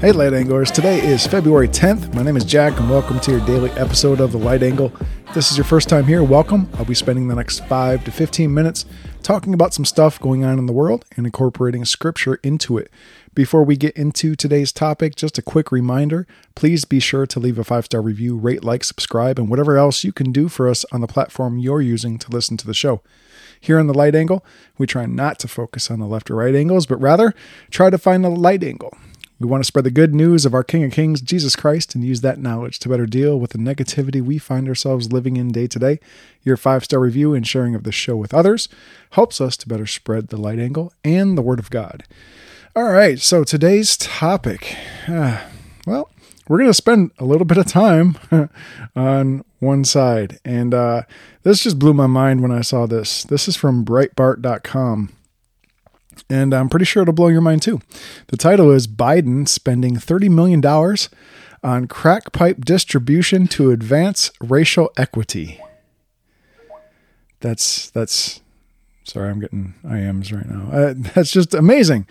Hey, Light Anglers. Today is February 10th. My name is Jack, and welcome to your daily episode of The Light Angle. If this is your first time here, welcome. I'll be spending the next 5 to 15 minutes talking about some stuff going on in the world and incorporating scripture into it. Before we get into today's topic, just a quick reminder please be sure to leave a five star review, rate, like, subscribe, and whatever else you can do for us on the platform you're using to listen to the show. Here on the light angle, we try not to focus on the left or right angles, but rather try to find the light angle. We want to spread the good news of our King of Kings, Jesus Christ, and use that knowledge to better deal with the negativity we find ourselves living in day to day. Your five star review and sharing of the show with others helps us to better spread the light angle and the Word of God. All right, so today's topic. Uh, well, we're going to spend a little bit of time on one side. And uh, this just blew my mind when I saw this. This is from Breitbart.com and I'm pretty sure it'll blow your mind too. The title is Biden spending $30 million on crack pipe distribution to advance racial equity. That's, that's, sorry, I'm getting IMs right now. Uh, that's just amazing.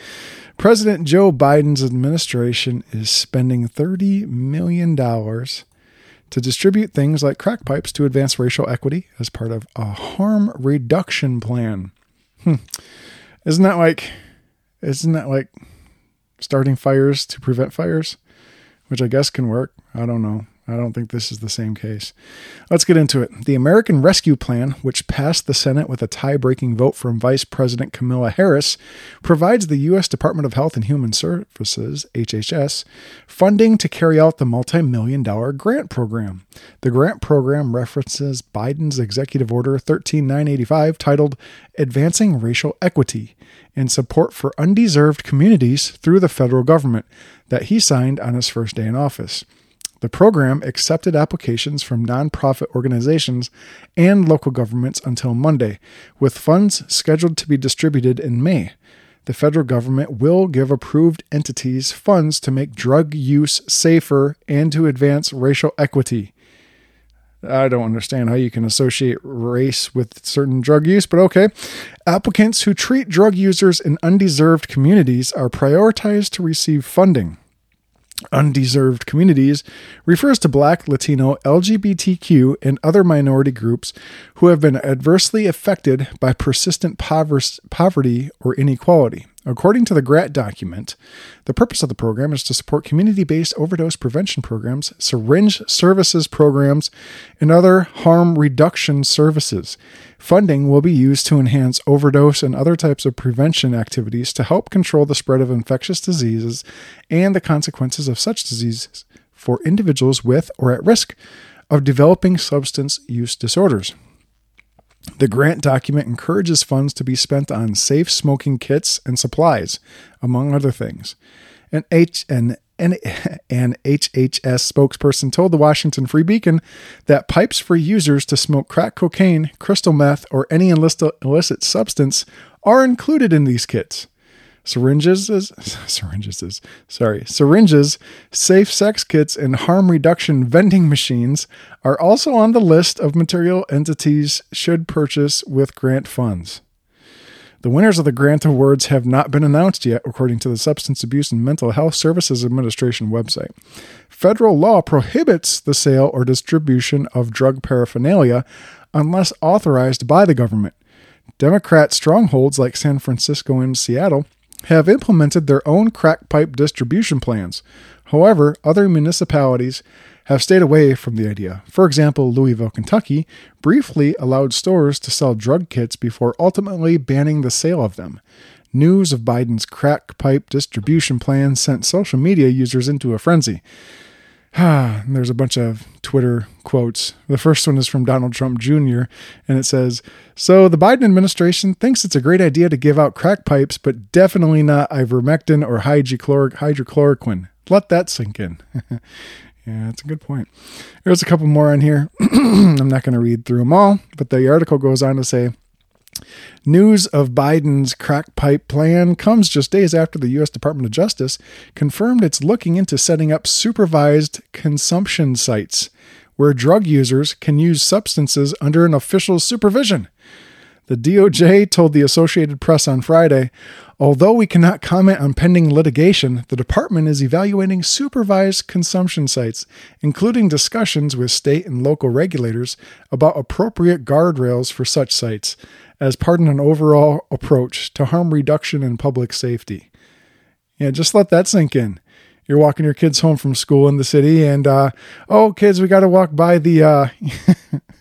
President Joe Biden's administration is spending $30 million to distribute things like crack pipes to advance racial equity as part of a harm reduction plan. Hmm. Isn't that like isn't that like starting fires to prevent fires? Which I guess can work. I don't know. I don't think this is the same case. Let's get into it. The American Rescue Plan, which passed the Senate with a tie breaking vote from Vice President Kamala Harris, provides the U.S. Department of Health and Human Services, HHS, funding to carry out the multi million dollar grant program. The grant program references Biden's Executive Order 13985 titled Advancing Racial Equity and Support for Undeserved Communities through the Federal Government that he signed on his first day in office. The program accepted applications from nonprofit organizations and local governments until Monday, with funds scheduled to be distributed in May. The federal government will give approved entities funds to make drug use safer and to advance racial equity. I don't understand how you can associate race with certain drug use, but okay. Applicants who treat drug users in undeserved communities are prioritized to receive funding undeserved communities refers to Black, Latino, LGBTQ, and other minority groups who have been adversely affected by persistent poverty or inequality. According to the grant document, the purpose of the program is to support community based overdose prevention programs, syringe services programs, and other harm reduction services. Funding will be used to enhance overdose and other types of prevention activities to help control the spread of infectious diseases and the consequences of such diseases for individuals with or at risk of developing substance use disorders. The grant document encourages funds to be spent on safe smoking kits and supplies, among other things. An, H, an, an, an HHS spokesperson told the Washington Free Beacon that pipes for users to smoke crack cocaine, crystal meth, or any illicit, substance are included in these kits syringes is, syringes sorry syringes safe sex kits and harm reduction vending machines are also on the list of material entities should purchase with grant funds the winners of the grant awards have not been announced yet, according to the Substance Abuse and Mental Health Services Administration website. Federal law prohibits the sale or distribution of drug paraphernalia unless authorized by the government. Democrat strongholds like San Francisco and Seattle have implemented their own crack pipe distribution plans. However, other municipalities have stayed away from the idea. For example, Louisville, Kentucky briefly allowed stores to sell drug kits before ultimately banning the sale of them. News of Biden's crack pipe distribution plan sent social media users into a frenzy. There's a bunch of Twitter quotes. The first one is from Donald Trump Jr., and it says So the Biden administration thinks it's a great idea to give out crack pipes, but definitely not ivermectin or hydrochloroquine. Let that sink in. yeah, that's a good point. There's a couple more on here. I'm not going to read through them all, but the article goes on to say News of Biden's crack pipe plan comes just days after the U.S. Department of Justice confirmed it's looking into setting up supervised consumption sites where drug users can use substances under an official supervision. The DOJ told the Associated Press on Friday although we cannot comment on pending litigation, the department is evaluating supervised consumption sites, including discussions with state and local regulators about appropriate guardrails for such sites, as part of an overall approach to harm reduction and public safety. Yeah, just let that sink in. You're walking your kids home from school in the city, and uh, oh, kids, we got to walk by the uh,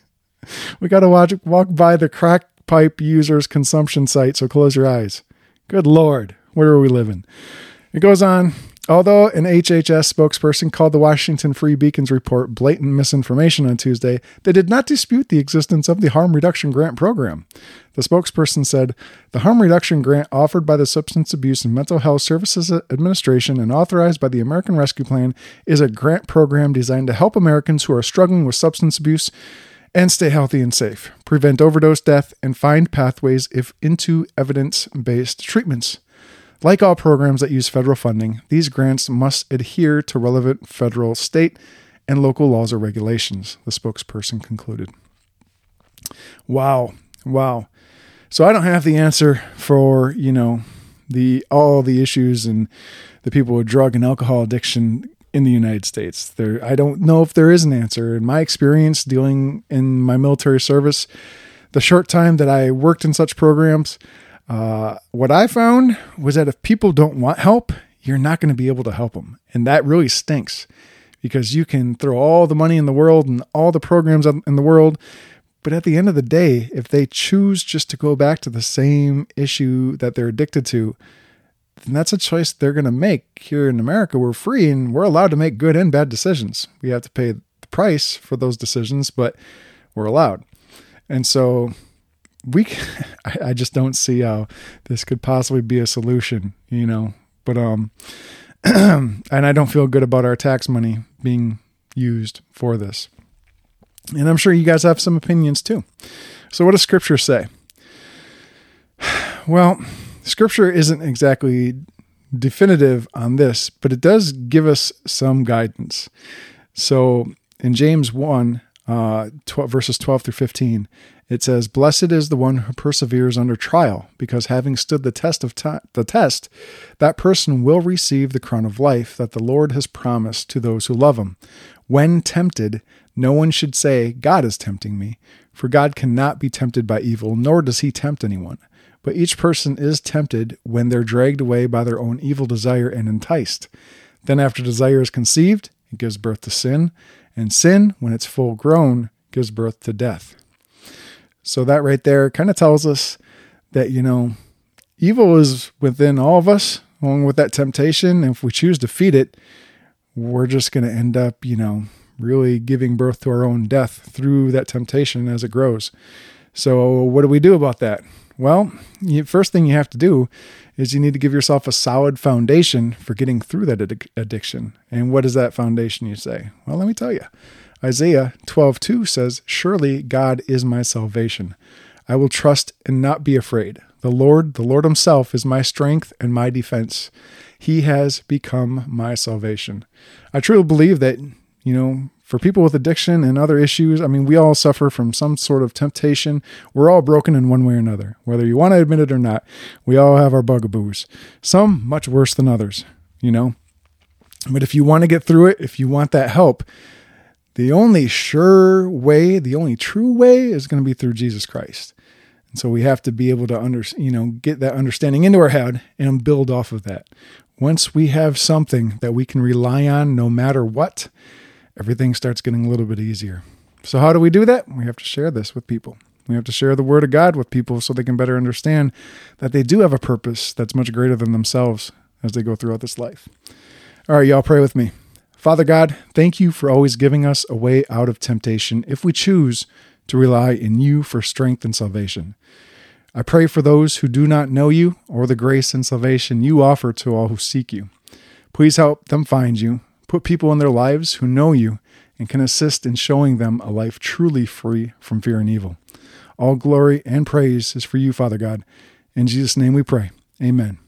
we got to walk walk by the crack pipe users consumption site. So close your eyes. Good lord, where are we living? It goes on. Although an HHS spokesperson called the Washington Free Beacon's report blatant misinformation on Tuesday, they did not dispute the existence of the Harm Reduction Grant program. The spokesperson said the Harm Reduction Grant offered by the Substance Abuse and Mental Health Services Administration and authorized by the American Rescue Plan is a grant program designed to help Americans who are struggling with substance abuse and stay healthy and safe, prevent overdose death, and find pathways if into evidence-based treatments. Like all programs that use federal funding, these grants must adhere to relevant federal, state, and local laws or regulations, the spokesperson concluded. Wow. Wow. So I don't have the answer for, you know, the all the issues and the people with drug and alcohol addiction in the United States. There I don't know if there is an answer. In my experience dealing in my military service, the short time that I worked in such programs, uh, what I found was that if people don't want help, you're not going to be able to help them. And that really stinks because you can throw all the money in the world and all the programs in the world. But at the end of the day, if they choose just to go back to the same issue that they're addicted to, then that's a choice they're going to make. Here in America, we're free and we're allowed to make good and bad decisions. We have to pay the price for those decisions, but we're allowed. And so we I just don't see how this could possibly be a solution, you know. But um and I don't feel good about our tax money being used for this. And I'm sure you guys have some opinions too. So what does scripture say? Well, scripture isn't exactly definitive on this, but it does give us some guidance. So in James 1, uh, 12, verses 12 through 15, it says, Blessed is the one who perseveres under trial, because having stood the test of t- the test, that person will receive the crown of life that the Lord has promised to those who love him. When tempted, no one should say, God is tempting me, for God cannot be tempted by evil, nor does he tempt anyone. But each person is tempted when they're dragged away by their own evil desire and enticed. Then, after desire is conceived, it gives birth to sin, and sin, when it's full grown, gives birth to death. So that right there kind of tells us that, you know, evil is within all of us, along with that temptation. And if we choose to feed it, we're just going to end up, you know, really giving birth to our own death through that temptation as it grows. So, what do we do about that? Well, the first thing you have to do is you need to give yourself a solid foundation for getting through that addiction. And what is that foundation, you say? Well, let me tell you. Isaiah 12:2 says, "Surely God is my salvation. I will trust and not be afraid. The Lord, the Lord himself is my strength and my defense. He has become my salvation." I truly believe that, you know, for people with addiction and other issues, I mean, we all suffer from some sort of temptation. We're all broken in one way or another, whether you want to admit it or not. We all have our bugaboos, some much worse than others, you know. But if you want to get through it, if you want that help, the only sure way, the only true way is going to be through Jesus Christ. And so we have to be able to under, you know, get that understanding into our head and build off of that. Once we have something that we can rely on no matter what, everything starts getting a little bit easier. So how do we do that? We have to share this with people. We have to share the word of God with people so they can better understand that they do have a purpose that's much greater than themselves as they go throughout this life. All right, y'all pray with me. Father God, thank you for always giving us a way out of temptation if we choose to rely in you for strength and salvation. I pray for those who do not know you or the grace and salvation you offer to all who seek you. Please help them find you. Put people in their lives who know you and can assist in showing them a life truly free from fear and evil. All glory and praise is for you, Father God. In Jesus' name we pray. Amen.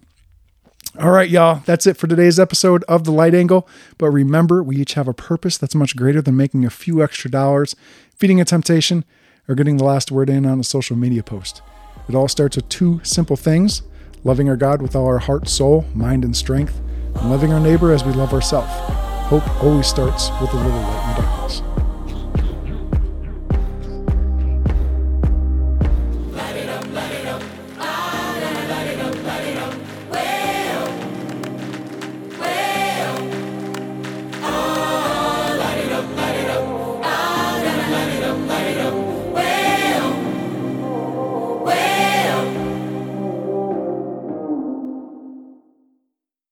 All right, y'all, that's it for today's episode of The Light Angle. But remember, we each have a purpose that's much greater than making a few extra dollars, feeding a temptation, or getting the last word in on a social media post. It all starts with two simple things loving our God with all our heart, soul, mind, and strength, and loving our neighbor as we love ourselves. Hope always starts with a little light in darkness.